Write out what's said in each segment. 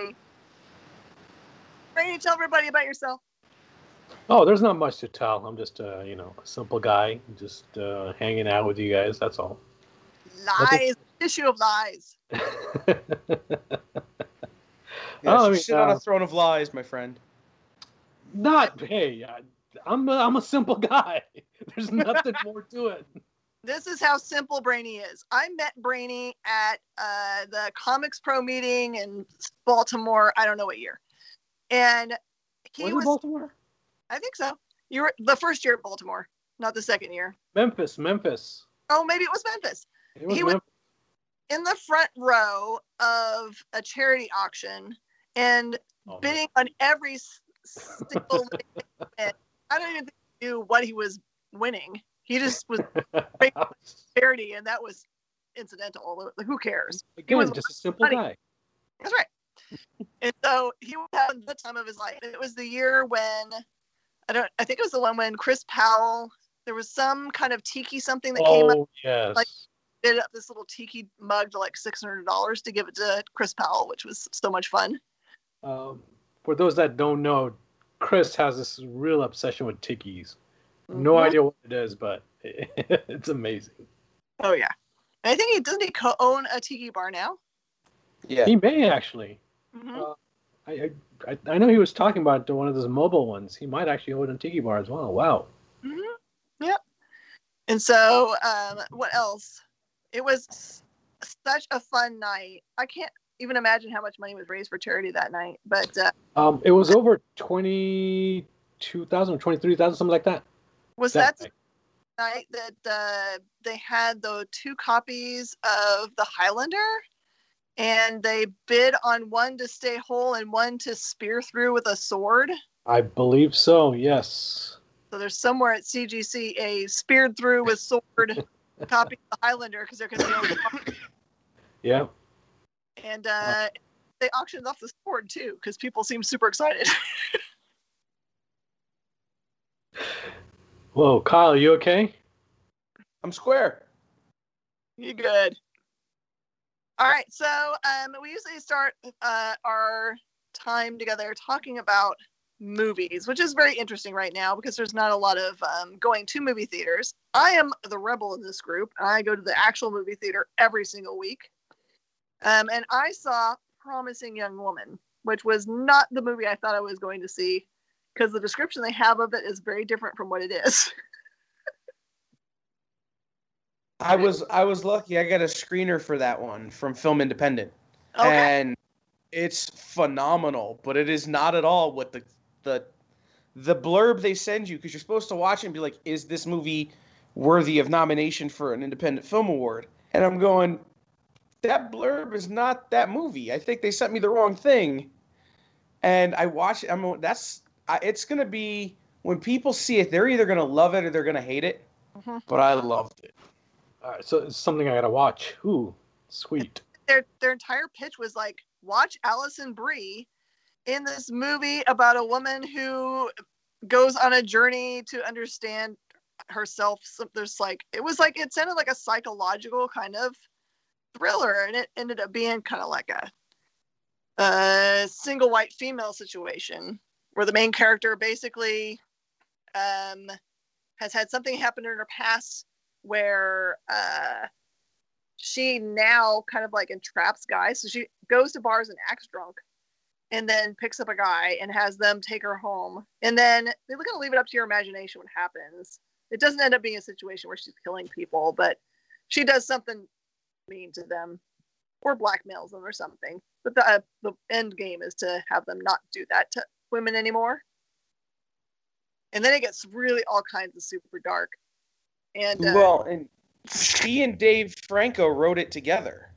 from Cali. Brainy, tell everybody about yourself. Oh, there's not much to tell. I'm just, uh, you know, a simple guy, just uh, hanging out with you guys. That's all. Lies, issue of lies. Yes, Oh, I you mean, sit on uh, a throne of lies, my friend. not, hey, I, I'm, a, I'm a simple guy. There's nothing more to it. This is how simple Brainy is. I met Brainy at uh, the Comics Pro meeting in Baltimore. I don't know what year, and he Was was. Baltimore? I think so. You were the first year at Baltimore, not the second year. Memphis, Memphis. Oh, maybe it was Memphis. It was He was- In the front row of a charity auction and Oh, man. bidding on every single. I don't even think he knew what he was winning. He just was charity, and that was incidental. Like, who cares? Again, was just a simple funny. guy. That's right. and so he was having the time of his life. It was the year when I don't. I think it was the one when Chris Powell. There was some kind of tiki something that came up. Oh, yes. like- Bid up this little tiki mug to like six hundred dollars to give it to Chris Powell, which was so much fun. Um, for those that don't know, Chris has this real obsession with tikis. No Mhm. idea what it is, but it's amazing. Oh yeah. And I think he doesn't he co-own a tiki bar now. Yeah. He may actually. Mhm. Uh, I, I I know he was talking about one of those mobile ones. He might actually own a tiki bar as well. Wow. hmm Yep. And so, um, what else? It was s- such a fun night. I can't even imagine how much money was raised for charity that night. But uh, Um, it was over twenty two thousand, twenty three thousand, something like that. Was that the night that uh, they had the two copies of the Highlander? And they bid on one to stay whole and one to spear through with a sword. I believe so. Yes. So there's somewhere at CGC a speared through with sword copy of the Highlander because they're going to be Yeah. and uh, they auctioned off the sword too because people seem super excited. Whoa, Kyle, you okay? I'm square. you good? All right, so um, we usually start uh, our time together talking about movies, which is very interesting right now because there's not a lot of um, going to movie theaters. I am the rebel in this group. and I go to the actual movie theater every single week. Um, and I saw Promising Young Woman, which was not the movie I thought I was going to see because the description they have of it is very different from what it is. I was I was lucky. I got a screener for that one from Film Independent, Okay. and it's phenomenal. But it is not at all what the the the blurb they send you because you're supposed to watch it and be like, is this movie worthy of nomination for an independent film award? And I'm going, that blurb is not that movie. I think they sent me the wrong thing. And I watch it. I'm going, that's I, it's gonna be when people see it, they're either gonna love it or they're gonna hate it. Mhm. But I loved it. All right, so it's something I gotta watch. Ooh, sweet. their their entire pitch was like watch Alison Brie in this movie about a woman who goes on a journey to understand herself. So there's like it was like it sounded like a psychological kind of thriller, and it ended up being kind of like a a single white female situation where the main character basically um, has had something happen in her past where uh, she now kind of like entraps guys. So she goes to bars and acts drunk and then picks up a guy and has them take her home. And then they're going to leave it up to your imagination what happens. It doesn't end up being a situation where she's killing people, but she does something mean to them or blackmails them or something. But the, uh, the end game is to have them not do that to women anymore. And then it gets really all kinds of super dark. And uh, Well, and she and Dave Franco wrote it together.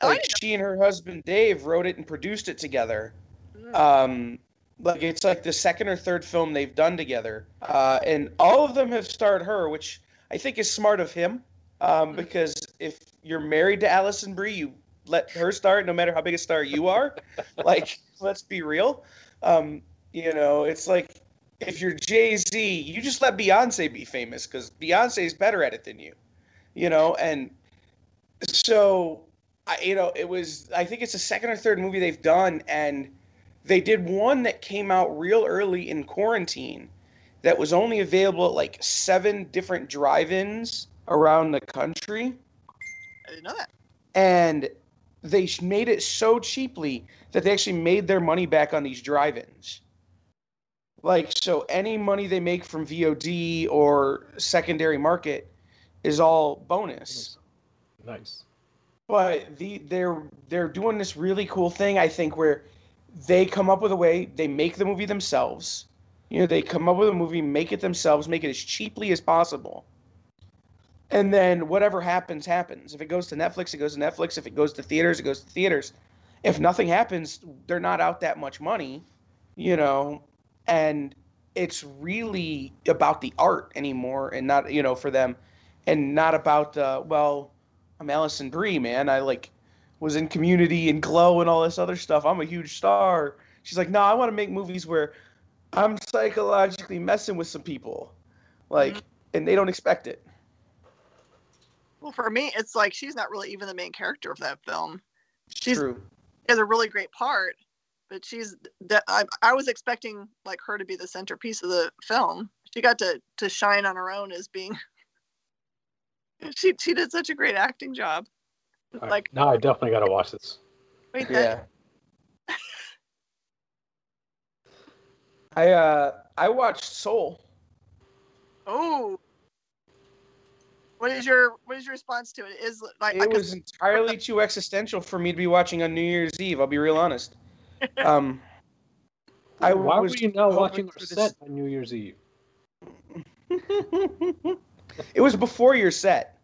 Oh, Like she and her husband Dave wrote it and produced it together. mm, Um, like it's like the second or third film they've done together, uh, and all of them have starred her, which I think is smart of him. Um, because if you're married to Alison Brie, you let her star, no matter how big a star you are. like, let's be real. Um, you know, it's like if you're Jay Z, you just let Beyonce be famous because Beyonce is better at it than you, you know. And so, I, you know, it was. I think it's the second or third movie they've done, and they did one that came out real early in quarantine, that was only available at like seven different drive-ins around the country, I didn't know that. and they made it so cheaply that they actually made their money back on these drive-ins. Like so, any money they make from VOD or secondary market is all bonus. Nice. But the they're they're doing this really cool thing, I think, where they come up with a way they make the movie themselves. You know, they come up with a movie, make it themselves, make it as cheaply as possible. And then whatever happens, happens. If it goes to Netflix, it goes to Netflix. If it goes to theaters, it goes to theaters. If nothing happens, they're not out that much money, you know. And it's really about the art anymore, and not you know for them, and not about the well. I'm Alison Brie, man. I like was in Community and Glow and all this other stuff. I'm a huge star. She's like, no, I want to make movies where I'm psychologically messing with some people, like, Mhm. and they don't expect it. Well, for me, it's like she's not really even the main character of that film. She's True. has a really great part, but she's that I, I was expecting like her to be the centerpiece of the film. She got to to shine on her own as being. she she did such a great acting job. All right, Like now I definitely got to watch this. wait, that, Yeah. I uh I watched Soul. oh. What is your what is your response to it? Is like It was entirely too existential for me to be watching on New Year's Eve. I'll be real honest. Um, I Why was were you not watching our set on New Year's Eve? it was before your set.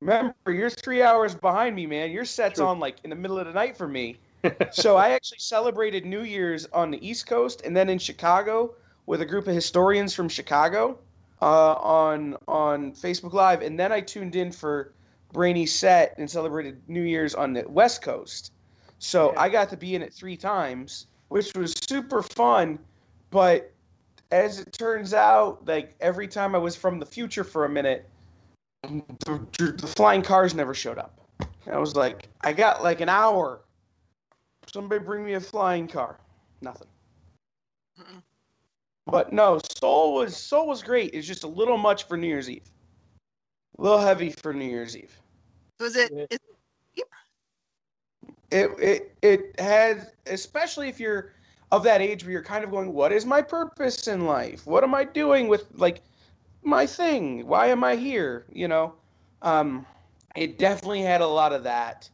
Remember, you're three hours behind me, man. Your set's True. on like in the middle of the night for me. so I actually celebrated New Year's on the East Coast and then in Chicago with a group of historians from Chicago uh, on on Facebook Live, and then I tuned in for Brainy's set and celebrated New Year's on the West Coast. So Yeah. I got to be in it three times, which was super fun. But as it turns out, like every time I was from the future for a minute, the, the flying cars never showed up. And I was like, I got like an hour. Somebody bring me a flying car. Nothing. Mm-mm. But no, Soul was Soul was great. It's just a little much for New Year's Eve. A little heavy for New Year's Eve. was it Yeah. is, It it it has especially if you're of that age where you're kind of going, What is my purpose in life? What am I doing with like my thing? Why am I here? You know? Um it definitely had a lot of that.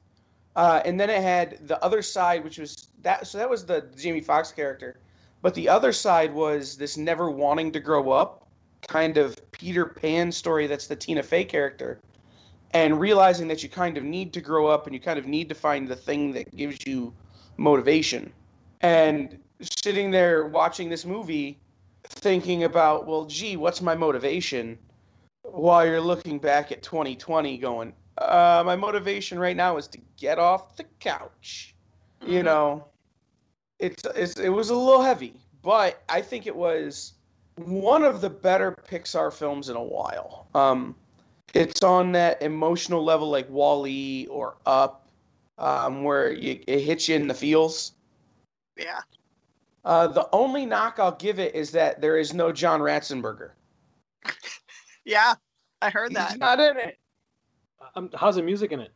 Uh, and then it had the other side, which was that. So that was the Jamie Foxx character, but the other side was this never wanting to grow up, kind of Peter Pan story. That's the Tina Fey character, and realizing that you kind of need to grow up and you kind of need to find the thing that gives you motivation. And sitting there watching this movie, thinking about, well, gee, what's my motivation? While you're looking back at 2020, going, uh, my motivation right now is to get off the couch. You Mhm. know, it's, it's it was a little heavy, but I think it was one of the better Pixar films in a while. Um, it's on that emotional level like Wall-E or Up, um, where you, it hits you in the feels. yeah. Uh, the only knock I'll give it is that there is no John Ratzenberger. Yeah. I heard He's that. not in it. Um, how's the music in it?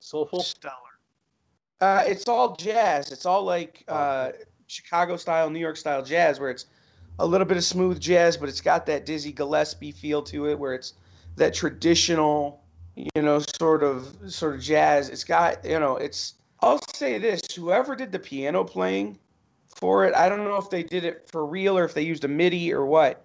Soulful. Stellar. Uh, it's all jazz. It's all like Oh, uh, Chicago style, New York style jazz, where it's a little bit of smooth jazz, but it's got that Dizzy Gillespie feel to it, where it's that traditional, you know, sort of sort of jazz. It's got, you know, it's. I'll say this: whoever did the piano playing for it, I don't know if they did it for real or if they used a MIDI or what,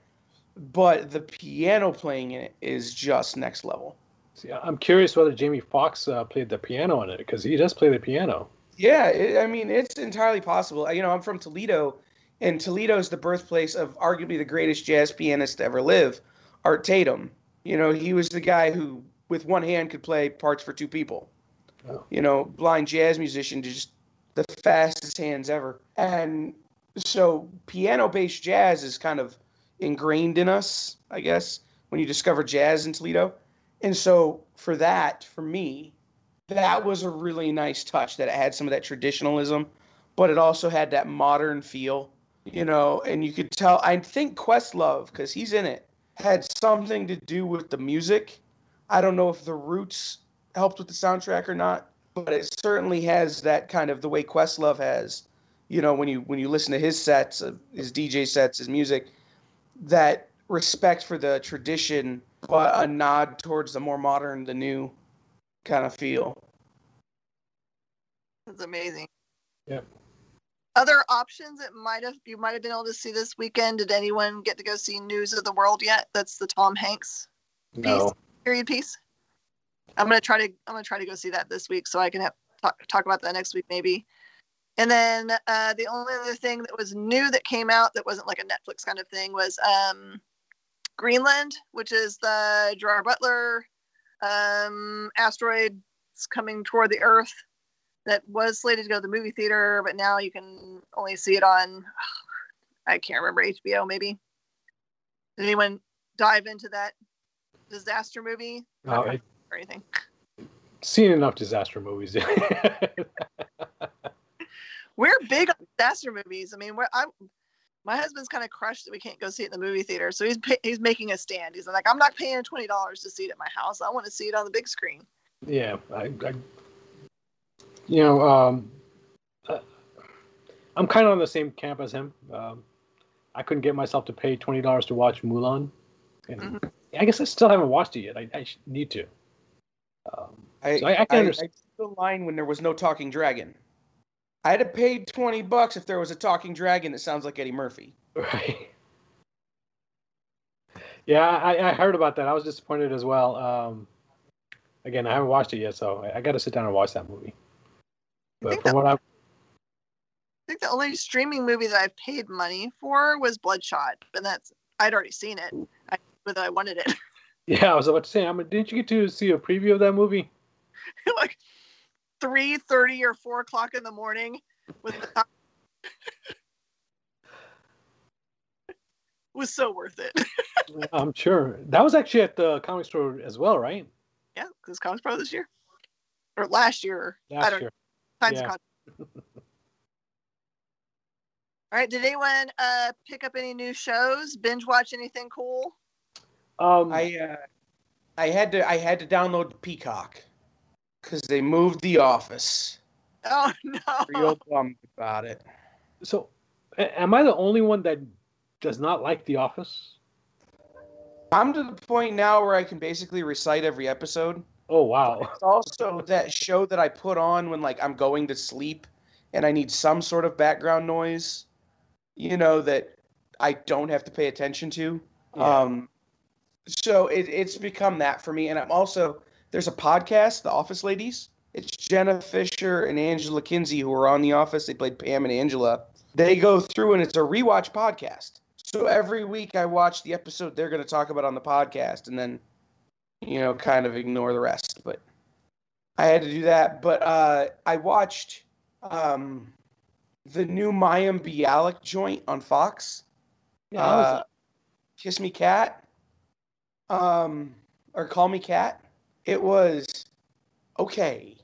but the piano playing in it is just next level. See, I'm curious whether Jamie Foxx uh, played the piano in it because he does play the piano. Yeah, it, I mean, it's entirely possible. You know, I'm from Toledo, and Toledo is the birthplace of arguably the greatest jazz pianist to ever live, Art Tatum. You know, he was the guy who, with one hand, could play parts for two people. Oh. You know, blind jazz musician, just the fastest hands ever. And so piano based jazz is kind of ingrained in us, I guess, when you discover jazz in Toledo. And so for that, for me, that was a really nice touch that it had some of that traditionalism, but it also had that modern feel, you know, and you could tell I think Questlove, because he's in it, had something to do with the music. I don't know if the roots helped with the soundtrack or not, but it certainly has that kind of the way Questlove has, you know, when you when you listen to his sets, uh, his DJ sets, his music, that respect for the tradition, but a nod towards the more modern, the new kind of feel. That's amazing. Yeah. Other options that might have you might have been able to see this weekend. Did anyone get to go see News of the World yet? That's the Tom Hanks No. period piece. I'm gonna try to I'm gonna try to go see that this week so I can have talk, talk about that next week maybe. And then uh, the only other thing that was new that came out that wasn't like a Netflix kind of thing was um, Greenland, which is the Gerard Butler um, asteroid coming toward the Earth that was slated to go to the movie theater, but now you can only see it on I can't remember HBO maybe. Did anyone dive into that disaster movie? No, I, or anything. seen enough disaster movies. We're big on disaster movies. I mean, we're I, my husband's kind of crushed that we can't go see it in the movie theater, so he's pay, he's making a stand. He's like, I'm not paying twenty dollars to see it at my house. I want to see it on the big screen. yeah, I, I you know, um, uh, I'm kind of on the same camp as him. Um, I couldn't get myself to pay twenty dollars to watch Mulan, and Mhm. I guess I still haven't watched it yet. I, I need to. Um, I, So I- I can understand. I the line when there was no talking dragon. I'd have paid twenty bucks if there was a talking dragon that sounds like Eddie Murphy. Right. Yeah, I, I heard about that. I was disappointed as well. Um, again, I haven't watched it yet, so I, I got to sit down and watch that movie. But that- what I, I think the only streaming movie that I've paid money for was Bloodshot, and that's I'd already seen it, I, but I wanted it. yeah, I was about to say, I'm, didn't you get to see a preview of that movie? like three thirty or four o'clock in the morning with the was so worth it. I'm sure that was actually at the comic store as well, right? yeah, because Comics Pro this year or last year. I Last don't year. Times Yeah. con- All right. Did anyone uh, pick up any new shows? Binge watch anything cool? Um, I uh, I had to I had to download Peacock because they moved The Office. Oh no! Real bummed about it. so, am I the only one that does not like The Office? I'm to the point now where I can basically recite every episode. Oh wow! It's also that show that I put on when like I'm going to sleep and I need some sort of background noise, you know, that I don't have to pay attention to. Yeah. Um, so it, it's become that for me. And I'm also there's a podcast, The Office Ladies. It's Jenna Fischer and Angela Kinsey who are on The Office. They played Pam and Angela. They go through and it's a rewatch podcast. So every week I watch the episode they're going to talk about on the podcast, and then you know kind of ignore the rest. But I had to do that. But uh, I watched um, the new Mayim Bialik joint on Fox. Yeah, Uh, Kiss Me Cat, um, or Call Me Kat. It was okay.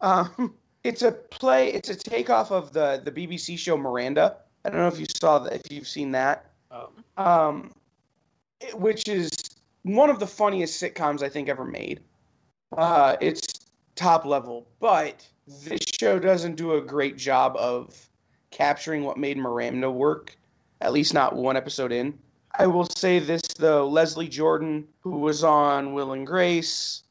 Um, it's a play. It's a takeoff of the the BBC show Miranda. I don't know if you saw that. If you've seen that, um, um, it- which is one of the funniest sitcoms I think ever made. Uh, it's top level, but this show doesn't do a great job of capturing what made Miranda work. At least not one episode in. I will say this though: Leslie Jordan, who was on Will and Grace,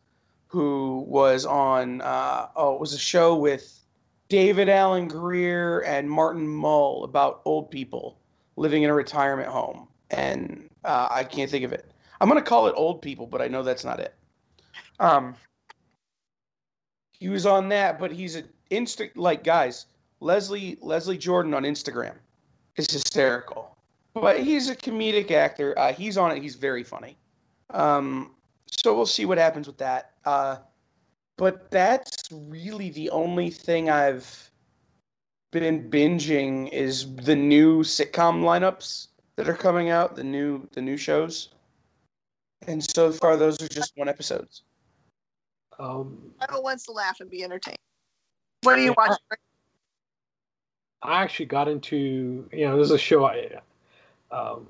who was on uh, oh, it was a show with David Alan Grier and Martin Mull about old people living in a retirement home, and uh, I can't think of it. I'm gonna call it old people, but I know that's not it. Um, he was on that, but he's a insta like guys. Leslie Leslie Jordan on Instagram is hysterical, but he's a comedic actor. Uh, he's on it. He's very funny. Um, so we'll see what happens with that. Uh, but that's really the only thing I've been binging is the new sitcom lineups that are coming out, the new the new shows. And so far, those are just one episodes. Um, Iowa wants to laugh and be entertained. What do you watch? I actually got into you know there's a show I um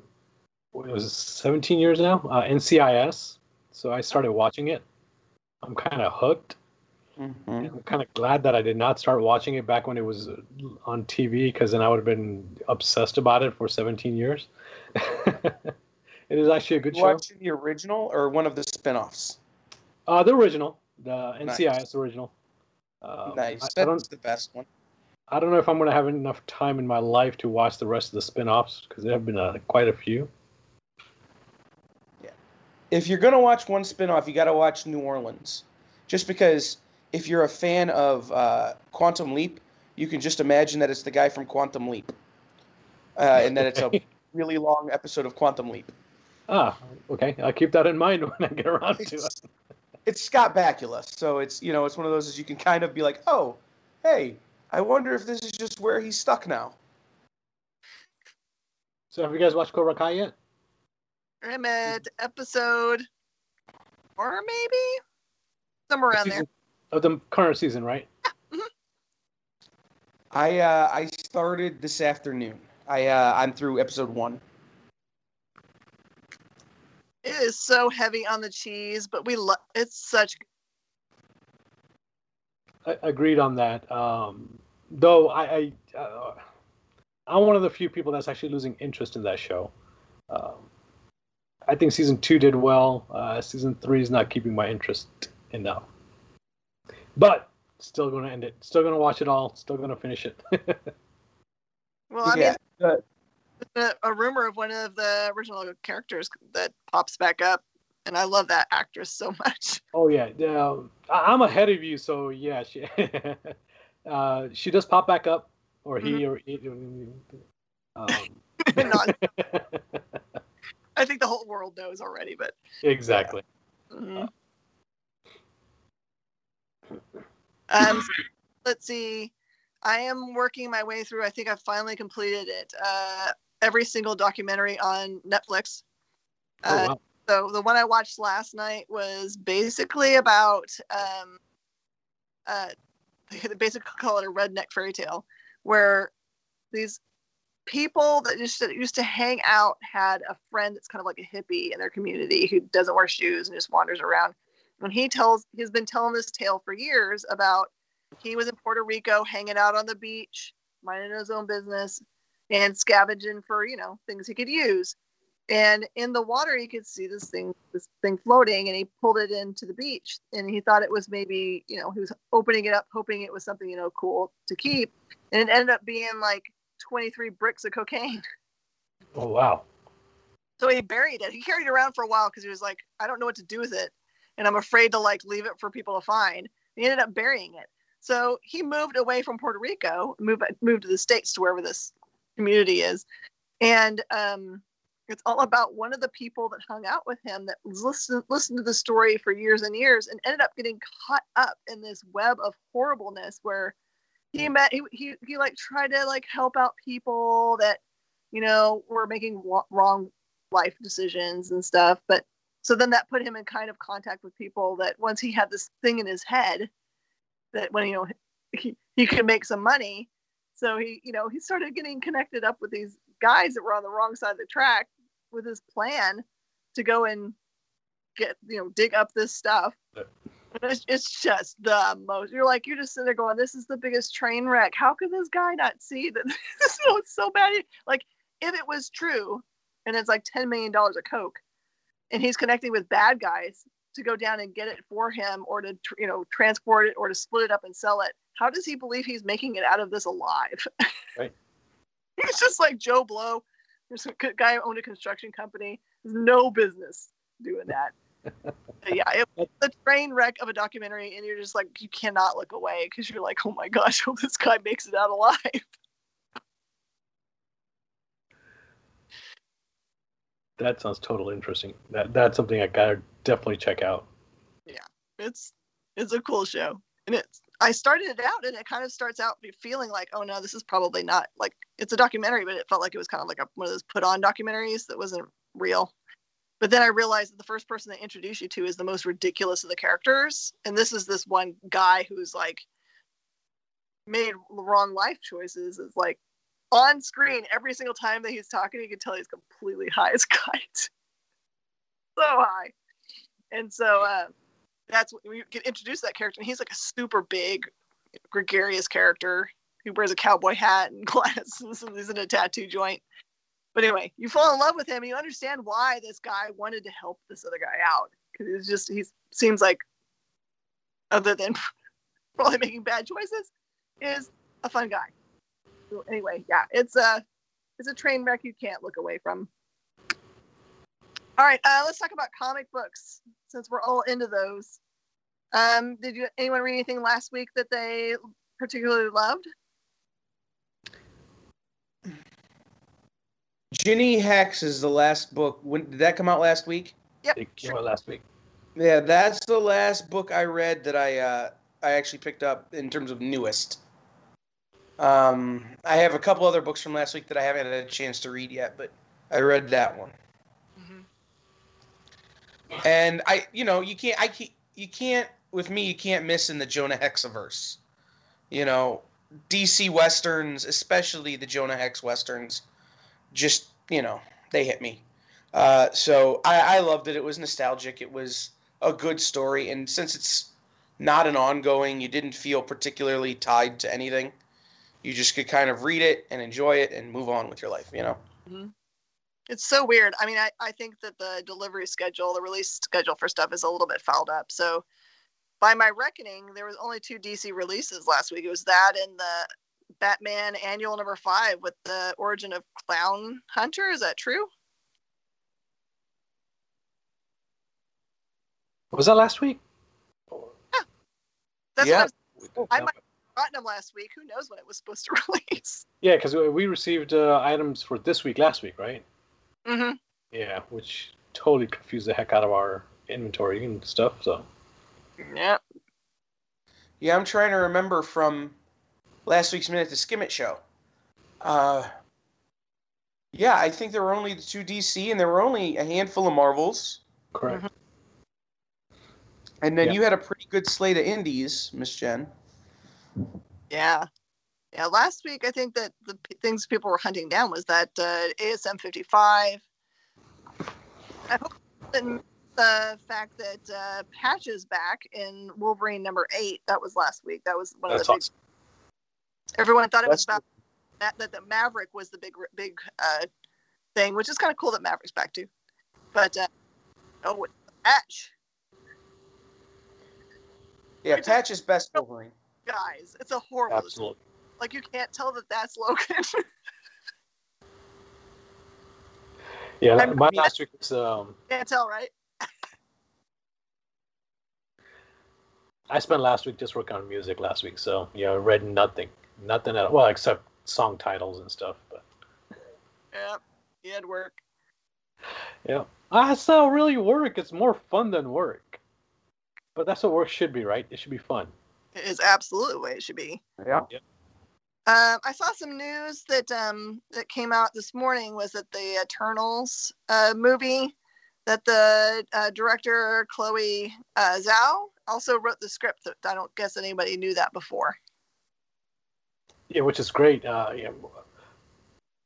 what was it, 17 years now uh, NCIS so I started watching it I'm kind of hooked Mm-hmm. I'm kind of glad that I did not start watching it back when it was uh, on TV because then I would have been obsessed about it for 17 years it is actually a good show Watching the original or one of the spin-offs? uh the original the Nice. NCIS original uh, nice. I, That's the best one. I don't know if I'm going to have enough time in my life to watch the rest of the spin-offs because there have been uh, quite a few. Yeah. If you're gonna watch one spin-off, you got to watch New Orleans, just because if you're a fan of uh, Quantum Leap, you can just imagine that it's the guy from Quantum Leap, uh, and that it's a really long episode of Quantum Leap. Ah, okay. I'll keep that in mind when I get around to it. It's, it's Scott Bakula, so it's you know it's one of those that you can kind of be like, oh, hey, I wonder if this is just where he's stuck now. So have you guys watched Cobra Kai yet? I'm at episode four, maybe somewhere around there. Of the current season, right? I uh, I started this afternoon. I uh, I'm through episode one. It is so heavy on the cheese, but we love. It's such. I, agreed on that. Um, though I, I uh, I'm one of the few people that's actually losing interest in that show. Um, I think season two did well. Uh, season three is not keeping my interest enough. But still going to end it. Still going to watch it all. Still going to finish it. Well, I yeah, mean, a, a rumor of one of the original characters that pops back up, and I love that actress so much. oh yeah, um, I- I'm ahead of you. So yeah, she uh, she does pop back up, or he, or it, um, Not- I think the whole world knows already, but exactly. mhm. um, let's see. I am working my way through. I think I've finally completed it. Uh, every single documentary on Netflix. Oh, Uh, wow. So the one I watched last night was basically about um, uh, they basically call it a redneck fairy tale, where these people that just used to hang out had a friend that's kind of like a hippie in their community who doesn't wear shoes and just wanders around. And he tells he's been telling this tale for years about he was in Puerto Rico hanging out on the beach, minding his own business, and scavenging for you know things he could use. And in the water he could see this thing this thing floating and he pulled it into the beach. And he thought it was maybe you know he was opening it up hoping it was something you know cool to keep. And it ended up being like 23 bricks of cocaine. Oh wow. so he buried it. He carried it around for a while because he was like i don't know what to do with it and i'm afraid to like leave it for people to find. He ended up burying it. So he moved away from puerto rico moved moved to the states to wherever this community is. And um it's all about one of the people that hung out with him that listened listened to the story for years and years and ended up getting caught up in this web of horribleness where he met he, he, he like tried to like help out people that you know were making wrong life decisions and stuff. But so then that put him in kind of contact with people that once he had this thing in his head that when you know he, he could make some money so he you know he started getting connected up with these guys that were on the wrong side of the track with his plan to go and get you know dig up this stuff. It's, it's just the most you're like you're just sitting there going this is the biggest train wreck. How could this guy not see that this is so bad? Like if it was true and it's like 10 million dollars of coke and he's connecting with bad guys to go down and get it for him or to you know transport it or to split it up and sell it how does he believe he's making it out of this alive? Right. he's just like joe blow. There's a guy who owned a construction company. There's no business doing that. Yeah it was a train wreck of a documentary and you're just like you cannot look away because you're like oh my gosh hope this guy makes it out alive. That sounds totally interesting. That that's something I gotta definitely check out. Yeah, it's it's a cool show and it's I started it out and it kind of starts out feeling like, oh no, this is probably not like it's a documentary, but it felt like it was kind of like a, one of those put on documentaries that wasn't real. But then I realized that the first person they introduce you to is the most ridiculous of the characters. And this is this one guy who's like made wrong life choices. Is like on screen every single time that he's talking, you can tell he's completely high as kite. so high. And so uh, that's we can introduce that character. And he's like a super big, gregarious character who wears a cowboy hat and glasses and he's in a tattoo joint. But anyway, you fall in love with him and you understand why this guy wanted to help this other guy out. Because he's just, he seems like, other than probably making bad choices, is a fun guy. So anyway, yeah, it's a, it's a train wreck you can't look away from. All right, uh, let's talk about comic books since we're all into those. Um, did you anyone read anything last week that they particularly loved? Jinny Hex is the last book. When did that come out last week? Yep. It came out last week. Yeah, that's the last book I read that I uh, I actually picked up in terms of newest. Um, I have a couple other books from last week that I haven't had a chance to read yet, but I read that one. And I, you know, you can't, I can't, you can't, with me, you can't miss in the Jonah Hexiverse. You know, DC westerns, especially the Jonah Hex westerns, just you know, they hit me. Uh, so I, I loved it. It was nostalgic. It was a good story, and since it's not an ongoing, you didn't feel particularly tied to anything. You just could kind of read it and enjoy it and move on with your life. You know. Mm-hmm. It's so weird. I mean, I, I think that the delivery schedule, the release schedule for stuff is a little bit fouled up. So, by my reckoning, there was only two DC releases last week. It was that and the Batman Annual Number Five with the origin of Clown Hunter. Is that true? Was that last week? That's Yeah. what I, was, I might have gotten them last week. Who knows when it was supposed to release? Yeah, because we received uh, items for this week last week, right? Mm-hmm. Yeah, which totally confused the heck out of our inventory and stuff. So Yeah. Yeah, I'm trying to remember from last week's Minute to Skim It show. Uh, yeah, I think there were only the two DC, and there were only a handful of Marvels. correct. And then Yeah. you had a pretty good slate of indies, Miss Jen. Yeah. Yeah. Last week, I think that the p- things people were hunting down was that uh, ASM 55. I hope that the fact that uh, Patch is back in Wolverine number eight. That was last week. That was one That's of the big. awesome. Everyone thought it was That's about that, that the Maverick was the big big uh, thing, which is kind of cool that Maverick's back too. But uh, oh, it's Patch, Yeah, Which is- Patch is best Wolverine. guys, it's a horrible. Absolutely. Like you can't tell that that's Logan. Yeah, I'm- my I last week was um, can't tell, right? I spent last week just working on music last week, so yeah, I read nothing, nothing at all. Well, except song titles and stuff. But Yeah, He had work. yeah, I saw really work. It's more fun than work. But that's what work should be, right? It should be fun. It is absolutely the way it should be. Yeah. Um, I saw some news that um, that came out this morning was that the Eternals uh, movie that the uh, director Chloe uh, Zhao also wrote the script. That I don't guess anybody knew that before. Yeah, which is great. Uh, yeah,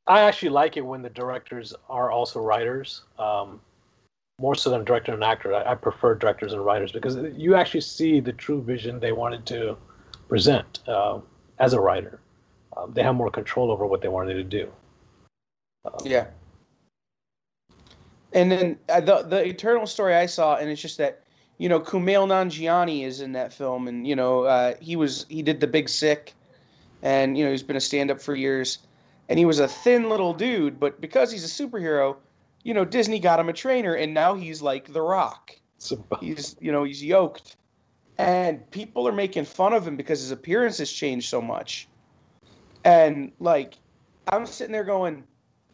I actually like it when the directors are also writers. Um, more so than director and actor. I, I prefer directors and writers because you actually see the true vision they wanted to present uh, as a writer. Um, they have more control over what they wanted to do. Um, Yeah. And then uh, the the Eternal story I saw, and it's just that you know Kumail Nanjiani is in that film, and you know uh, he was he did the Big Sick, and you know he's been a stand up for years, and he was a thin little dude, but because he's a superhero, you know Disney got him a trainer, and now he's like The Rock. so- He's you know he's yoked, and people are making fun of him because his appearance has changed so much, and like I'm sitting there going,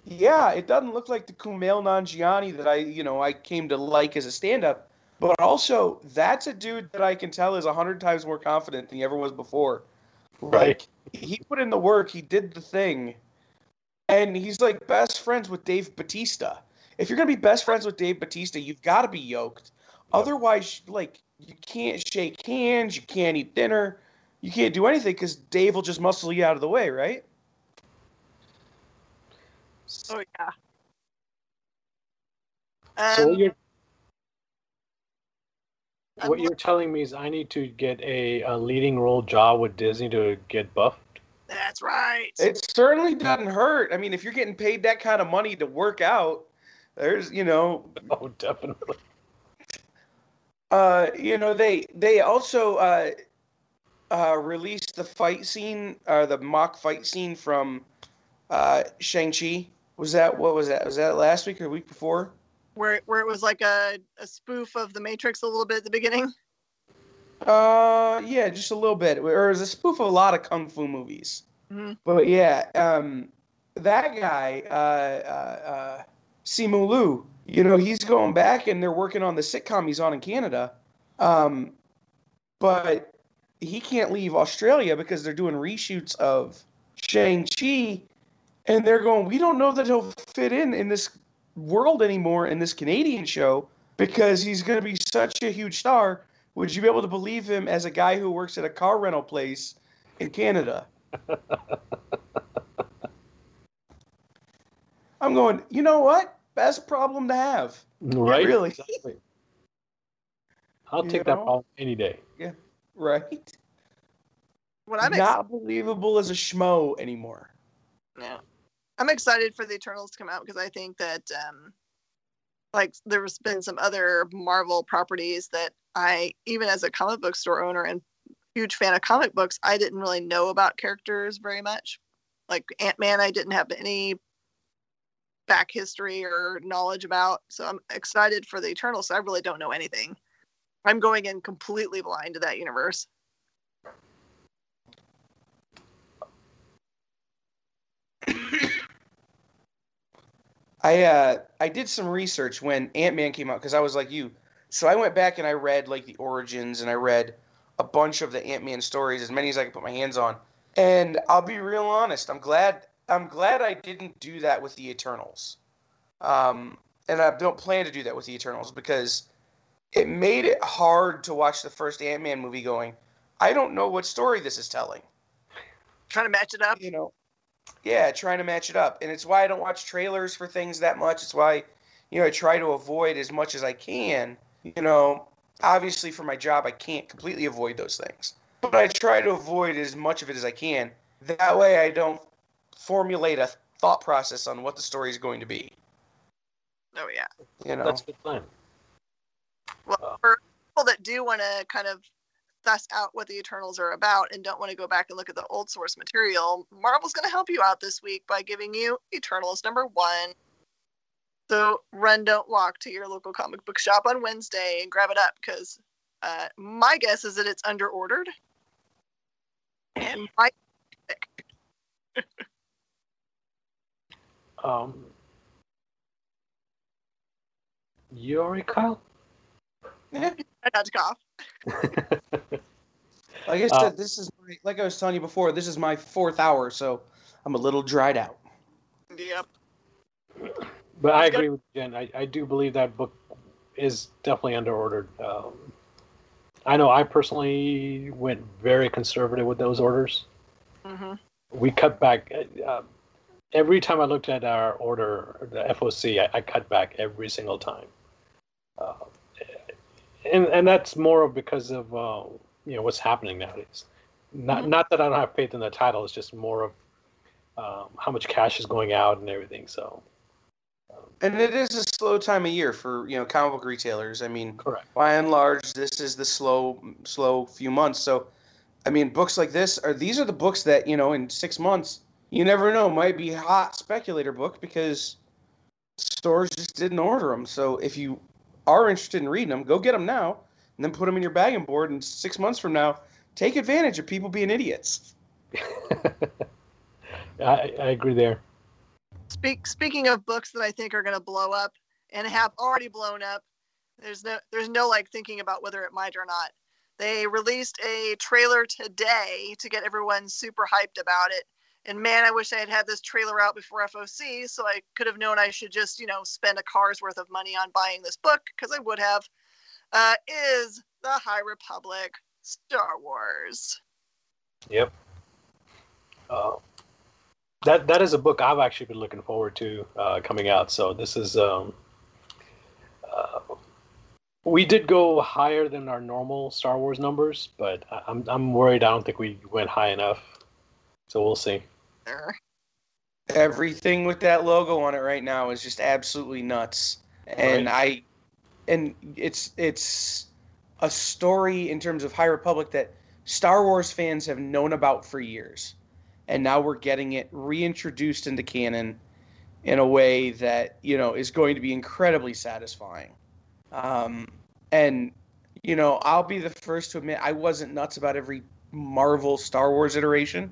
yeah, it doesn't look like the Kumail Nanjiani that I you know I came to like as a stand-up, But also, that's a dude that I can tell is a hundred times more confident than he ever was before. Right. Like he put in the work, he did the thing, and he's like best friends with Dave Batista. If you're gonna be best friends with Dave Batista, you've got to be yoked. Otherwise, like you can't shake hands, you can't eat dinner, you can't do anything because Dave will just muscle you out of the way, right? Oh yeah. So Um, what you're I'm what you're telling me is I need to get a, a leading role job with Disney to get buffed. that's right. It certainly doesn't hurt. I mean, if you're getting paid that kind of money to work out, there's you know Oh, definitely. Uh, you know, they they also uh, uh, released the fight scene, uh, the mock fight scene from uh, Shang Chi. Was that what was that? Was that last week or the week before? where where it was like a, a spoof of the Matrix a little bit at the beginning. Uh, yeah, just a little bit. Or it was a spoof of a lot of kung fu movies. Mhm. But yeah, um, that guy, uh, uh, uh, Simu Liu, you know, he's going back and they're working on the sitcom he's on in Canada. Um, but he can't leave Australia because they're doing reshoots of Shang-Chi. And they're going, we don't know that he'll fit in in this world anymore in this Canadian show because he's going to be such a huge star. Would you be able to believe him as a guy who works at a car rental place in Canada? I'm going, you know what? Best problem to have. Right? Really? Exactly. I'll You take that know? problem any day. Right? What I'm ex- Not believable as a schmo anymore. Yeah. I'm excited for the Eternals to come out because I think that um like there's been some other Marvel properties that I even as a comic book store owner and huge fan of comic books, I didn't really know about characters very much. Like Ant-Man I didn't have any back history or knowledge about. So I'm excited for the Eternals. So I really don't know anything. I'm going in completely blind to that universe. I uh I did some research when Ant Man came out because I was like you. So I went back and I read like the origins and I read a bunch of the Ant Man stories, as many as I could put my hands on. And I'll be real honest, I'm glad I'm glad I didn't do that with the Eternals. Um, and I don't plan to do that with the Eternals because it made it hard to watch the first Ant Man movie going, I don't know what story this is telling Trying to match it up. you know, yeah, trying to match it up. And it's why I don't watch trailers for things that much. It's why, you know, I try to avoid as much as I can. You know, obviously for my job, I can't completely avoid those things, but I try to avoid as much of it as I can. That way, I don't formulate a thought process on what the story is going to be. Oh yeah. You know, That's a good plan. Well, for people that do want to kind of suss out what the Eternals are about and don't want to go back and look at the old source material, Marvel's going to help you out this week by giving you Eternals number one. So run, don't walk to your local comic book shop on Wednesday and grab it up because uh, my guess is that it's under ordered. And my Um, you Kyle? Yeah. I not to cough. Like I said, Uh, this is my, like I was telling you before. This is my fourth hour, so I'm a little dried out. Yep. But I agree with Jen. I, I do believe that book is definitely under ordered. Um, I know I personally went very conservative with those orders. hmm We cut back. Uh, every time I looked at our order, the FOC, I, I cut back every single time. Uh, and and that's more of because of uh, you know what's happening nowadays. Not Mhm. not that I don't have faith in the title. It's just more of um, how much cash is going out and everything. So And it is a slow time of year for you know comic book retailers. I mean, correct. by and large, this is the slow, slow few months. So, I mean, books like this are these are the books that you know in six months you never know might be hot speculator book because stores just didn't order them. So if you are interested in reading them, go get them now and then put them in your bagging board. And six months from now, take advantage of people being idiots. I, I agree there. Speak, speaking of books that I think are going to blow up and have already blown up, There's no there's no like thinking about whether it might or not. They released a trailer today to get everyone super hyped about it. And man, I wish I had had this trailer out before FOC so I could have known I should just, you know, spend a car's worth of money on buying this book because I would have. Uh, is the High Republic Star Wars. Yep. Uh, that that is a book I've actually been looking forward to uh, coming out. So this is um, uh, we did go higher than our normal Star Wars numbers, but I'm I'm worried. I don't think we went high enough. So we'll see. Everything with that logo on it right now is just absolutely nuts. And I and it's it's a story in terms of High Republic that Star Wars fans have known about for years. And now we're getting it reintroduced into canon in a way that, you know, is going to be incredibly satisfying. Um, and you know, I'll be the first to admit I wasn't nuts about every Marvel Star Wars iteration.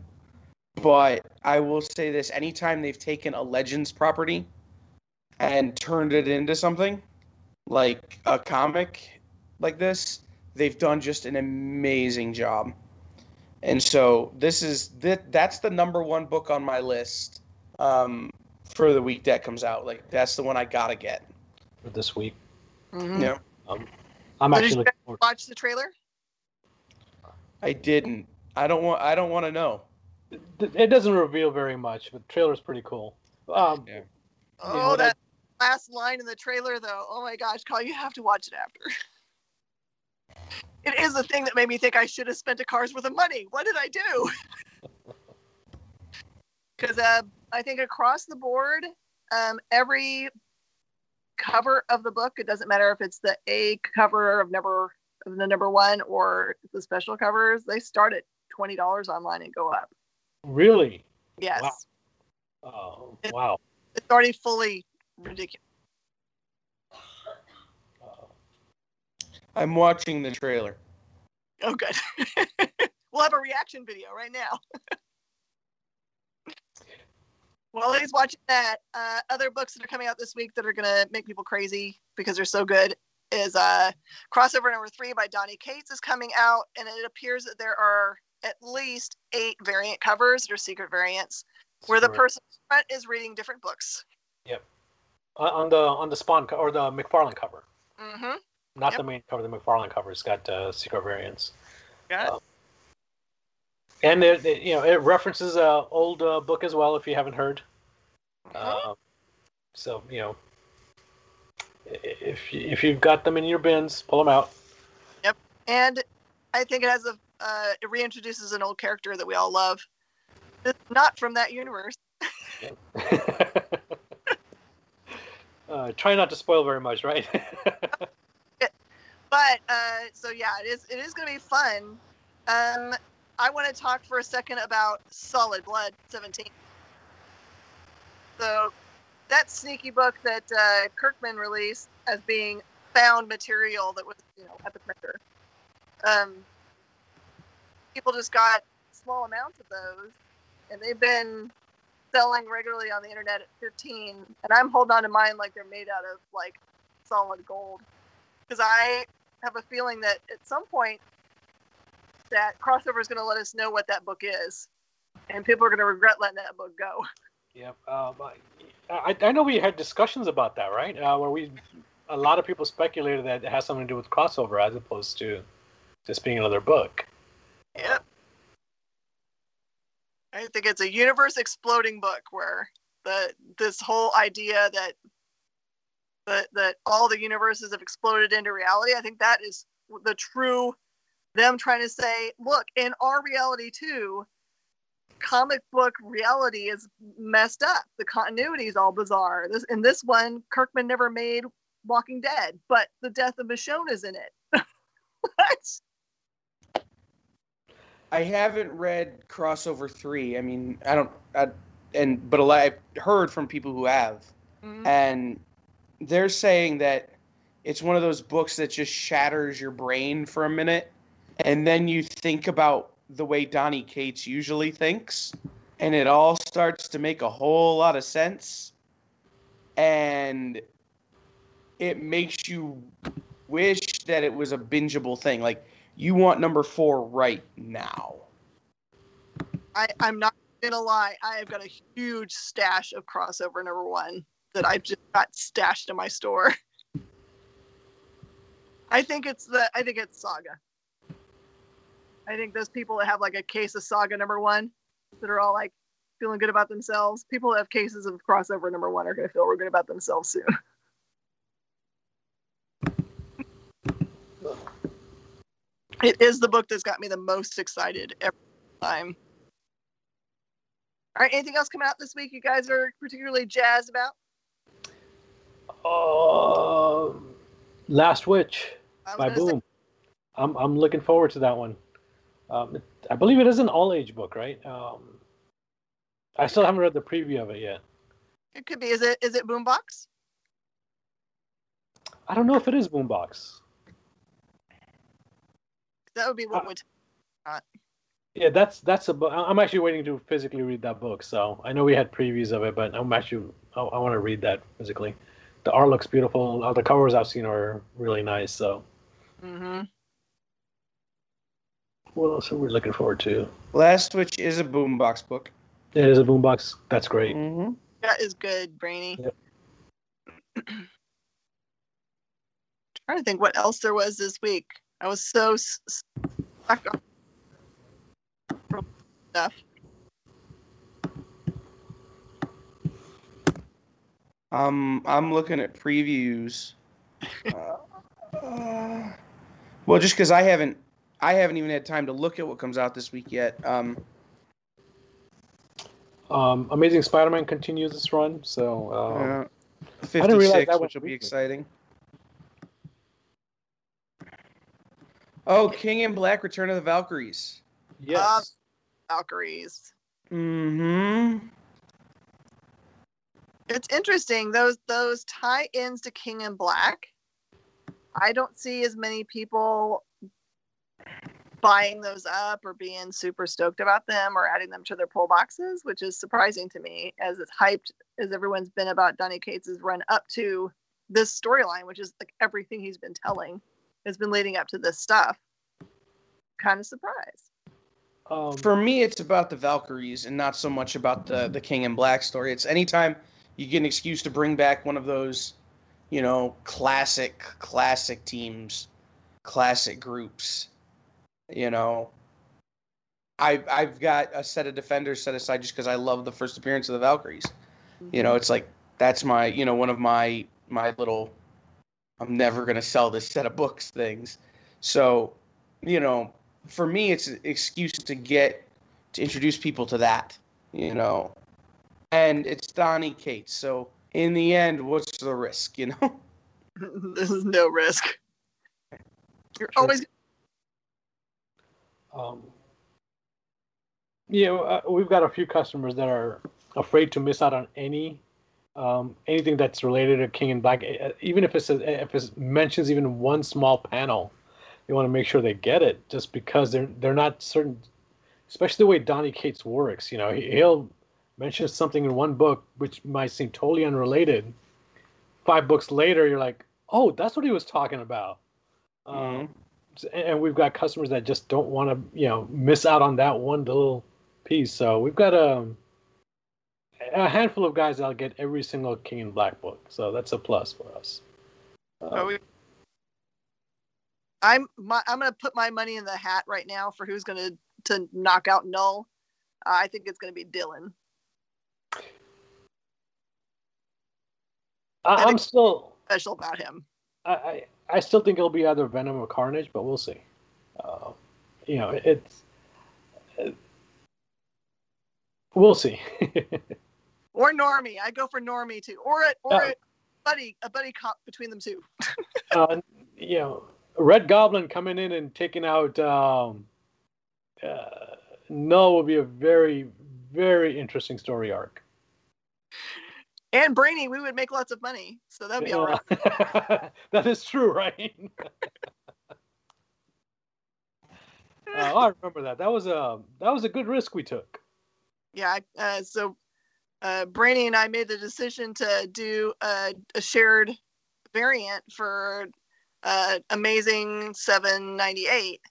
But I will say this anytime they've taken a Legends property and turned it into something like a comic like this, they've done just an amazing job. And so this is that that's the number one book on my list um, for the week that comes out. Like that's the one I gotta get. For this week, Mhm. Yeah, um, I'm So did actually you looking. Watch the trailer. I didn't. I don't want. I don't want to know. It it doesn't reveal very much, but the trailer's pretty cool. Um, Yeah. Oh, what I- that last line in the trailer, though. Oh my gosh, Carl, you have to watch it after. It is the thing that made me think I should have spent a car's worth of money. What did I do? Because uh, I think across the board, um, every cover of the book, it doesn't matter if it's the A cover of number of the number one or the special covers, they start at twenty dollars online and go up. Really? Yes, Wow. Oh, wow. it's already fully ridiculous. Uh, I'm watching the trailer. Oh, good. we'll have a reaction video right now. While he's watching that, uh, other books that are coming out this week that are going to make people crazy because they're so good is uh, crossover number three by Donny Cates is coming out, and it appears that there are at least eight variant covers that are secret variants where the person front is reading different books. Uh, on the on the Spawn co- or the McFarlane cover, Mm-hmm. not Yep. the main cover. The McFarlane cover. It's got uh, secret variants, Got it. Oh. and it, it- you know it references a old uh, book as well. If you haven't heard, Mhm. Um, so you know, if if you've got them in your bins, pull them out. Yep. And I think it has a uh, it reintroduces an old character that we all love. It's not from that universe. uh, try not to spoil very much, right? but uh, so yeah, it is it is going to be fun. Um, I want to talk for a second about Solid Blood 17. So that sneaky book that uh, Kirkman released as being found material that was you know at the printer. Um, people just got small amounts of those, and they've been selling regularly on the internet at 15. And I'm holding on to mine like they're made out of like solid gold because I have a feeling that at some point that crossover is going to let us know what that book is, and people are going to regret letting that book go. Yep. Um, I, I know we had discussions about that, right? Uh, where we, a lot of people speculated that it has something to do with crossover as opposed to just being another book. Yep. I think it's a universe exploding book where the this whole idea that that that all the universes have exploded into reality. I think that is the true them trying to say, look, in our reality too, comic book reality is messed up. The continuity is all bizarre. This in this one, Kirkman never made Walking Dead, but the death of Michonne is in it. what? I haven't read crossover three. I mean, I don't. I, and but a lot I've heard from people who have, Mhm. and they're saying that it's one of those books that just shatters your brain for a minute, and then you think about the way Donny Cates usually thinks, and it all starts to make a whole lot of sense, and it makes you wish that it was a bingeable thing. Like you want number four right now. I, I'm not gonna lie, I have got a huge stash of crossover number one that I've just got stashed in my store. I think it's the I think it's Saga. I think those people that have like a case of Saga number one that are all like feeling good about themselves. People that have cases of crossover number one are gonna feel real good about themselves soon. it is the book that's got me the most excited every time. All right, anything else coming out this week you guys are particularly jazzed about? Uh, Last Witch by gonna say- Boom. I'm I'm looking forward to that one. Um, I believe it is an all age book, right? Um, I still haven't read the preview of it yet. It could be. Is it is it Boombox? I don't know if it is Boombox. That would be what Uh, would. Yeah, that's that's a book. I'm actually waiting to physically read that book. So I know we had previews of it, but I'm actually I, I want to read that physically. The art looks beautiful. All the covers I've seen are really nice. So Mm-hmm. what else are we looking forward to? Last Witch is a boombox book. It is a Boombox. That's great. Mm-hmm. That is good, Brainy. Yep. trying to think what else there was this week. I was so s- s- stuck on stuff. Um, I'm looking at previews. Uh, uh, well, just because I haven't, I haven't even had time to look at what comes out this week yet. Um, Um, Amazing Spider-Man continues this run. So um, uh, didn't realize 56, that which will be recent. exciting. Oh, King in Black: Return of the Valkyries. yes, Valkyries. Mm-hmm. It's interesting those those tie-ins to King in Black. I don't see as many people buying those up or being super stoked about them or adding them to their pull boxes, which is surprising to me as it's hyped as everyone's been about Donny Cates' run up to this storyline, which is like everything he's been telling has been leading up to this stuff. Kind of surprised. um, For me, it's about the Valkyries and not so much about the the King in Black story. It's anytime you get an excuse to bring back one of those, you know, classic classic teams, classic groups. You know, I've I've got a set of defenders set aside just because I love the first appearance of the Valkyries. You know, it's like that's my you know one of my my little I'm never gonna sell this set of books things. So, you know, for me it's an excuse to get to introduce people to that, you know. And it's Donny Cates. So in the end, what's the risk, you know? this is no risk. You're Sure. always um, you know, uh, we've got a few customers that are afraid to miss out on any um, anything that's related to King in Black, Uh, even if it's a, if it mentions even one small panel, they want to make sure they get it, just because they're they're not certain, especially the way Donny Cates works. You know, he, he'll mention something in one book which might seem totally unrelated. Five books later, you're like, oh, that's what he was talking about. Um, and we've got customers that just don't want to you know miss out on that one little piece so we've got a, a handful of guys that'll get every single king in black book so that's a plus for us Oh, we- I'm my, I'm gonna put my money in the hat right now for who's gonna to knock out Knull. Uh, I think it's gonna be Dylan. I, i'm still Special about him. I, I i still think it'll be either venom or carnage but we'll see uh, you know it's it, we'll see Or Normie. I go for Normie too. Or a, or Oh. a buddy a buddy cop between them two. uh, you know, Red Goblin coming in and taking out um, uh, Knull will be a very, very interesting story arc. And Brainy, we would make lots of money, so that'd be all right. that is true, right? Uh, I remember that. That was a that was a good risk we took. Yeah. Uh, so uh, Brainy and I made the decision to do a, a shared variant for uh, Amazing 798.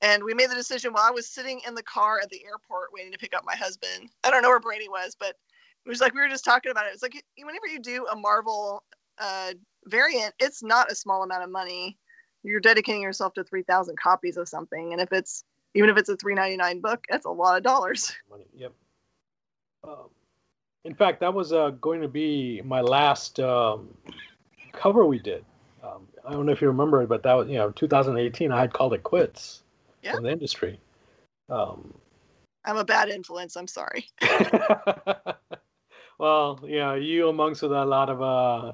And we made the decision while I was sitting in the car at the airport waiting to pick up my husband. I don't know where Brady was, but it was like we were just talking about it. It's like whenever you do a Marvel uh, variant, it's not a small amount of money. You're dedicating yourself to 3,000 copies of something. And if it's, even if it's a 399 book, that's a lot of dollars. Money. Yep. Um, in fact, that was uh, going to be my last um, cover we did. Um, I don't know if you remember it, but that was, you know, 2018, I had called it quits Yeah. from the industry. Um, I'm a bad influence. I'm sorry. well, you know, you amongst with a lot of uh,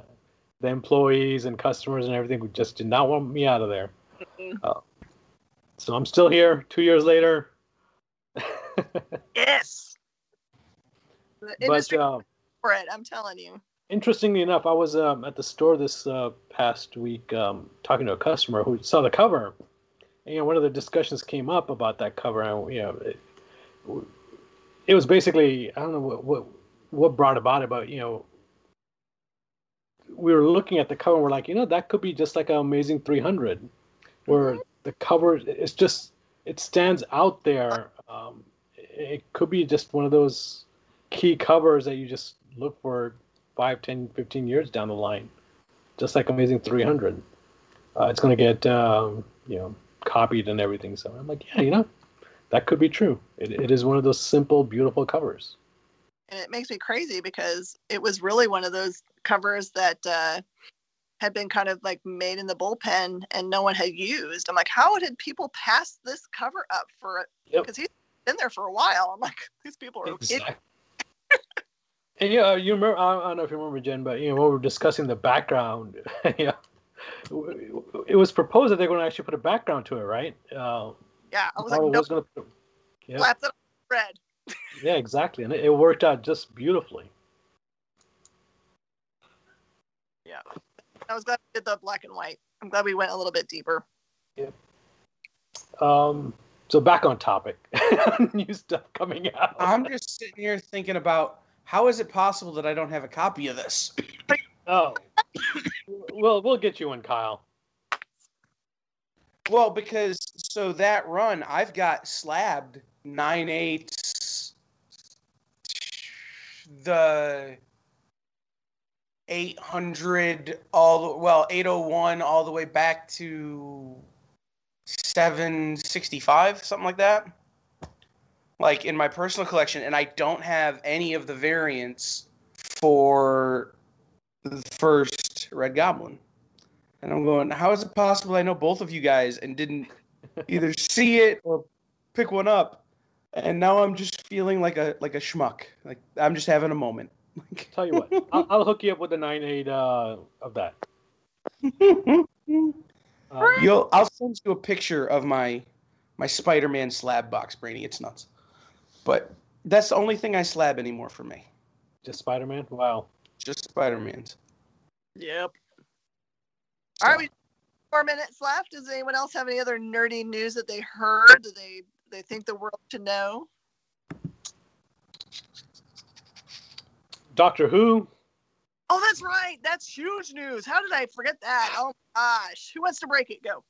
the employees and customers and everything who just did not want me out of there. Mhm. Uh, so I'm still here two years later. Yes. The but industry uh, for it, I'm telling you. interestingly enough, I was um, at the store this uh, past week um, talking to a customer who saw the cover. And, you know, one of the discussions came up about that cover, and you know, it, it was basically I don't know what what what brought about it, but you know, we were looking at the cover, and we're like, you know, that could be just like an Amazing 300, where the cover is just it stands out there. Um, it could be just one of those key covers that you just look for 5 10 15 years down the line just like amazing 300 uh, it's going to get um, you know copied and everything so i'm like yeah you know that could be true it, it is one of those simple beautiful covers and it makes me crazy because it was really one of those covers that uh, had been kind of like made in the bullpen and no one had used. I'm like, how did people pass this cover up for it? Yep. Because he's been there for a while. I'm like, these people are idiots. And yeah you remember I, don't know if you remember jen but you know when we were discussing the background yeah it was proposed that they're going to actually put a background to it right uh, Yeah, I was like, no, put, yeah, slap it red. yeah exactly and it, it worked out just beautifully Yeah, I was glad we did the black and white. I'm glad we went a little bit deeper. Um, so back on topic. New stuff coming out. I'm just sitting here thinking about how is it possible that I don't have a copy of this? oh, well, we'll get you one, Kyle. Well, because so that run, I've got slabbed nine eights, the eight hundred all the well eight oh one all the way back to seven sixty five, something like that. Like in my personal collection, and I don't have any of the variants for the first Red Goblin. And I'm going, how is it possible I know both of you guys and didn't either see it or pick one up? And now I'm just feeling like a like a schmuck. Like I'm just having a moment. Tell you what, I'll, I'll hook you up with the nine eight uh, of that. Um, You'll I'll send you a picture of my my Spider-Man slab box, Brainy. It's nuts. But that's the only thing I slab anymore for me. just Spider Man. Wow. Just Spider-Man's. Yep. All right, we four minutes left. Does anyone else have any other nerdy news that they heard that they they think the world should know? Doctor Who. Oh, that's right. That's huge news. How did I forget that? Oh my gosh. Who wants to break it? Go.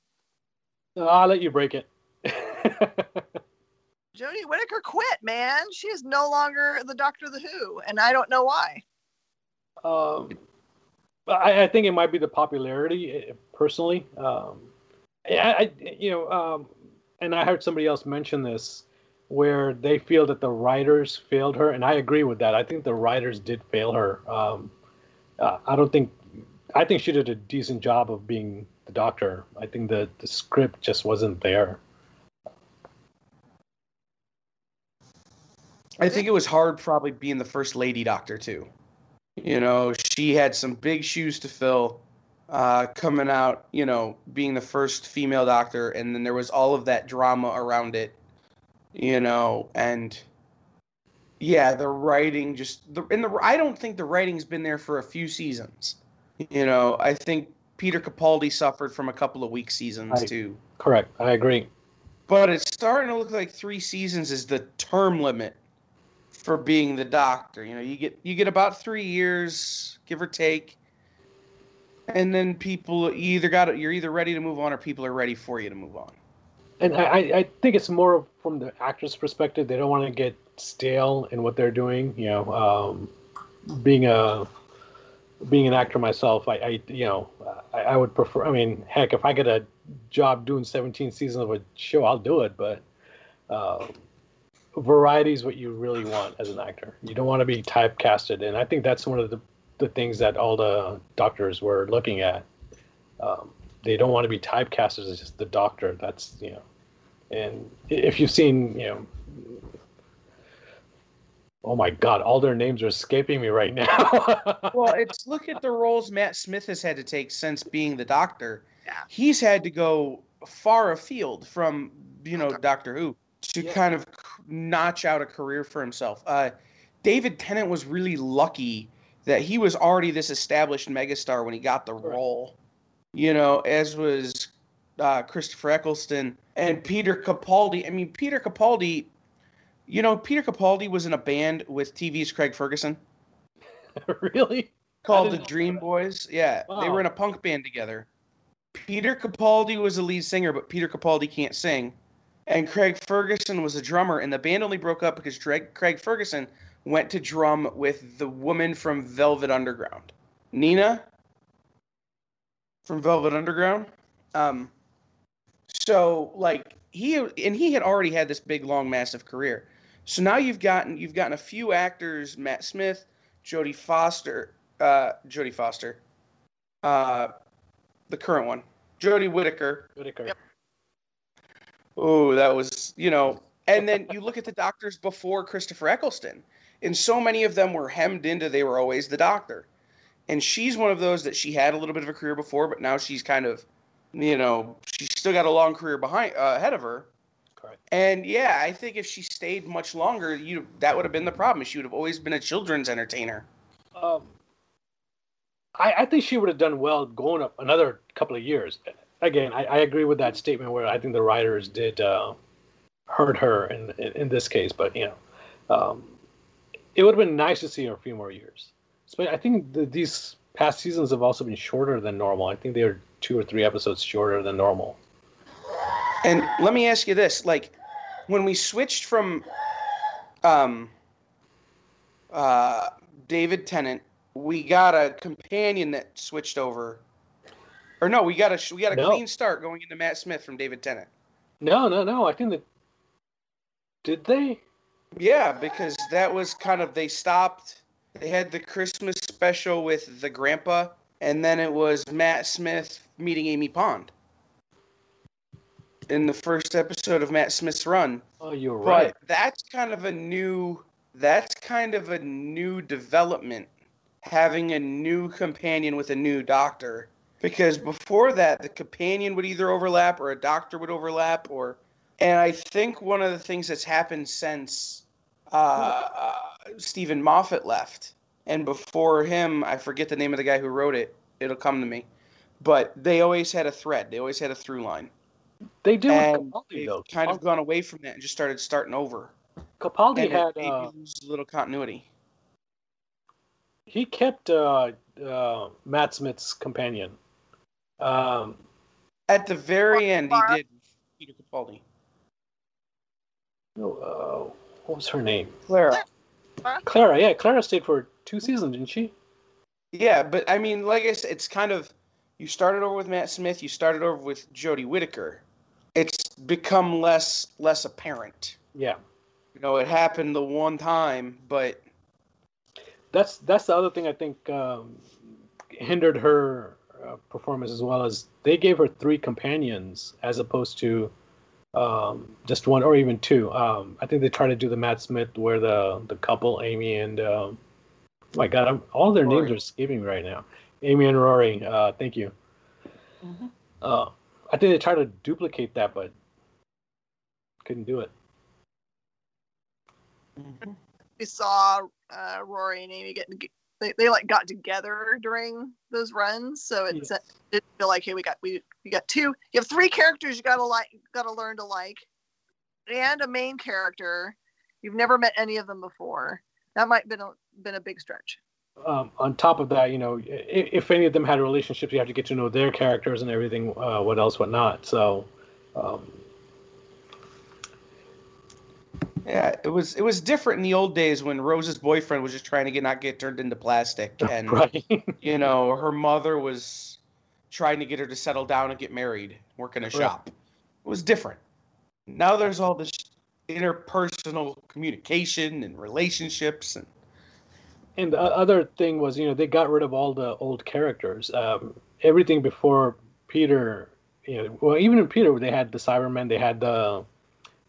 I'll let you break it. Jodie Whittaker quit, man. She is no longer the Doctor of the Who, and I don't know why. um, I, I think it might be the popularity, eh, personally. Um, I, I, you know, um, and I heard somebody else mention this, where they feel that the writers failed her, and I agree with that. I think the writers did fail her. Um, uh, I don't think. I think she did a decent job of being the Doctor. I think the the script just wasn't there. I think it was hard probably being the first lady doctor too. You know, she had some big shoes to fill uh, coming out, you know, being the first female doctor and then there was all of that drama around it, you know, and yeah, the writing just the and the I don't think the writing's been there for a few seasons. You know, I think Peter Capaldi suffered from a couple of weak seasons Right. too. Correct. I agree. But it's starting to look like three seasons is the term limit for being the doctor. You know, you get you get about three years, give or take. and then people either got you're either ready to move on or people are ready for you to move on. And I, I- I think it's more from the actor's perspective. They don't want to get stale in what they're doing. You know, um, being a being an actor myself, I, I you know, I, I would prefer. I mean, heck, if I get a job doing 17 seasons of a show, I'll do it. But uh, variety is what you really want as an actor. You don't want to be typecasted, and I think that's one of the the things that all the doctors were looking at. Um, they don't want to be typecasted as just the doctor. That's you know, and if you've seen you know. Oh my God! All their names are escaping me right now. Well, it's look at the roles Matt Smith has had to take since being the Doctor. Yeah. He's had to go far afield from you know Doctor Who to Yeah. kind of notch out a career for himself. Uh, David Tennant was really lucky that he was already this established megastar when he got the Right. role. You know, as was uh, Christopher Eccleston and Peter Capaldi. I mean, Peter Capaldi. You know, Peter Capaldi was in a band with TV's Craig Ferguson really? called the Dream. Boys. Yeah, they were in a punk band together. Peter Capaldi was the lead singer, but Peter Capaldi can't sing. And Craig Ferguson was a drummer, and the band only broke up because Craig, Craig Ferguson went to drum with the woman from Velvet Underground, Nina from Velvet Underground. Um, so like he and he had already had this big, long, massive career. So now you've gotten you've gotten a few actors: Matt Smith, Jodie Foster, uh, Jodie Foster, uh, the current one, Jodie Whittaker. Whitaker. Yep. Oh, that was you know. And then you look at the doctors before Christopher Eccleston, and so many of them were hemmed into they were always the doctor. And she's one of those that she had a little bit of a career before, but now she's kind of, you know, she's still got a long career behind uh, ahead of her. Correct. And yeah, I think if she stayed much longer, you that would have been the problem. She would have always been a children's entertainer. Um, I, I think she would have done well going up another couple of years. Again, I, I agree with that statement where I think the writers did uh, hurt her in, in in this case, but you know, um, it would have been nice to see her a few more years. So I think the, these past seasons have also been shorter than normal. I think they are two or three episodes shorter than normal. And let me ask you this: like, when we switched from, um, uh, David Tennant, we got a companion that switched over, or no, we got a we got a No. clean start going into Matt Smith from David Tennant. No, no, no. I think that did they? Yeah, because that was kind of they stopped. They had the Christmas special with the grandpa, and then it was Matt Smith meeting Amy Pond in the first episode of Matt Smith's run. Oh, you're right. But that's kind of a new that's kind of a new development having a new companion with a new doctor because before that the companion would either overlap or a doctor would overlap or and I think one of the things that's happened since uh, uh, Steven Moffat left and before him I forget the name of the guy who wrote it it'll come to me but they always had a thread they always had a through line They do and Capaldi they've though. kind of gone away from that and just started starting over Capaldi and had it uh, you a little continuity. he kept uh, uh, Matt Smith's companion. Um, At the very end, Clara? he did Peter Capaldi. oh, uh, what was her name? Clara. Clara. Yeah, Clara stayed for two seasons, didn't she? Yeah, but I mean, like I said, it's kind of you started over with Matt Smith, you started over with Jodie Whittaker. It's become less less apparent. Yeah. You know, it happened the one time, but That's that's the other thing I think um, hindered her uh, performance as well as they gave her three companions as opposed to um, just one or even two. Um, I think they tried to do the Matt Smith where the the couple Amy and um, oh my God, I'm, all their names are escaping me right now. Amy and Rory. Uh, thank you. Uh, I think they tried to duplicate that, but couldn't do it. we saw uh, Rory and Amy getting they, they like got together during those runs, so it's it didn't feel like hey we got we we got two you have three characters you gotta like gotta learn to like, and a main character you've never met any of them before. That might have been a been a big stretch. um, on top of that, you know, if, if, any of them had relationships, you have to get to know their characters and everything, uh, what else, what not. So, um, yeah, it was it was different in the old days when Rose's boyfriend was just trying to get not get turned into plastic, and right. you know her mother was trying to get her to settle down and get married, work in a shop. Right. It was different. Now there's all this interpersonal communication and relationships and and the other thing was you know they got rid of all the old characters um, everything before peter you know well even in peter they had the cybermen they had the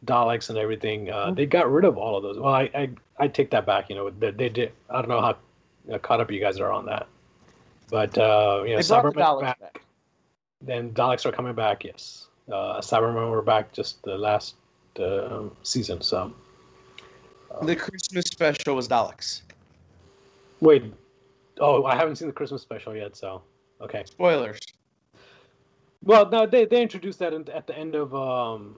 daleks and everything uh, mm-hmm. they got rid of all of those well i i, I take that back you know they, they did i don't know how uh, caught up you guys are on that but uh, you know cybermen back. back. then daleks are coming back yes uh, cybermen were back just the last uh, season so the christmas special was daleks Wait. Oh, I haven't seen the Christmas special yet, so okay. Spoilers. Well, no, they they introduced that in, at the end of um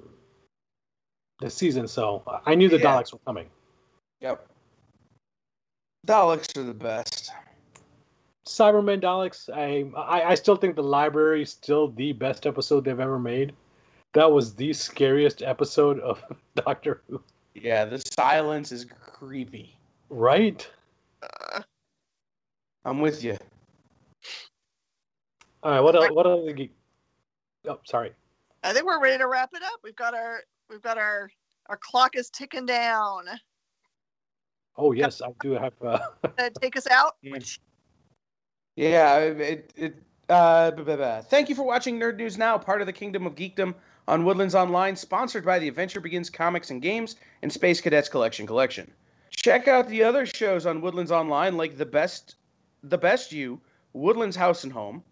the season, so I knew the yeah. Daleks were coming. Yep. Daleks are the best. Cybermen Daleks, I, I I still think the library is still the best episode they've ever made. That was the scariest episode of Doctor Who. Yeah, the silence is creepy. Right? Uh, I'm with you. All right. What else? What other? Oh, sorry. I think we're ready to wrap it up. We've got our we've got our our clock is ticking down. Oh yes, I do have. Uh... take us out. Yeah. It, it, uh, blah, blah, blah. Thank you for watching Nerd News Now, part of the Kingdom of Geekdom on Woodlands Online, sponsored by the Adventure Begins Comics and Games and Space Cadets Collection Collection. Check out the other shows on Woodlands Online, like the best the Best You, Woodlands House and Home,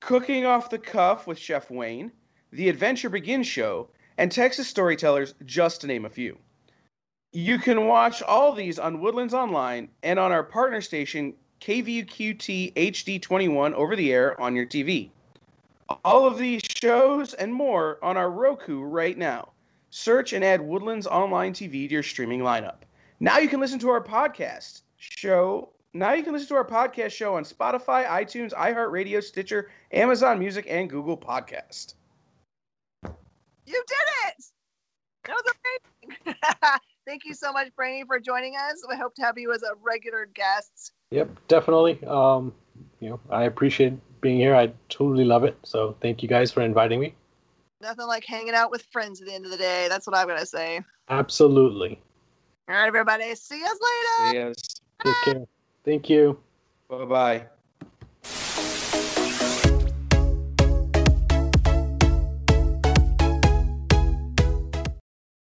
Cooking Off the Cuff with Chef Wayne, The Adventure Begins Show, and Texas Storytellers, just to name a few. You can watch all these on Woodlands Online and on our partner station, KVUQT HD21 over the air on your TV. All of these shows and more on our Roku right now. Search and add Woodlands Online TV to your streaming lineup. Now you can listen to our podcast show now you can listen to our podcast show on Spotify, iTunes, iHeartRadio, Stitcher, Amazon Music, and Google Podcast. You did it! That was amazing. Thank you so much, Brainy, for joining us. We hope to have you as a regular guest. Yep, definitely. Um, you know, I appreciate being here. I totally love it. So thank you guys for inviting me. Nothing like hanging out with friends at the end of the day. That's what I'm gonna say. Absolutely. All right, everybody. See you later. Yes. Take care. Thank you. Bye bye.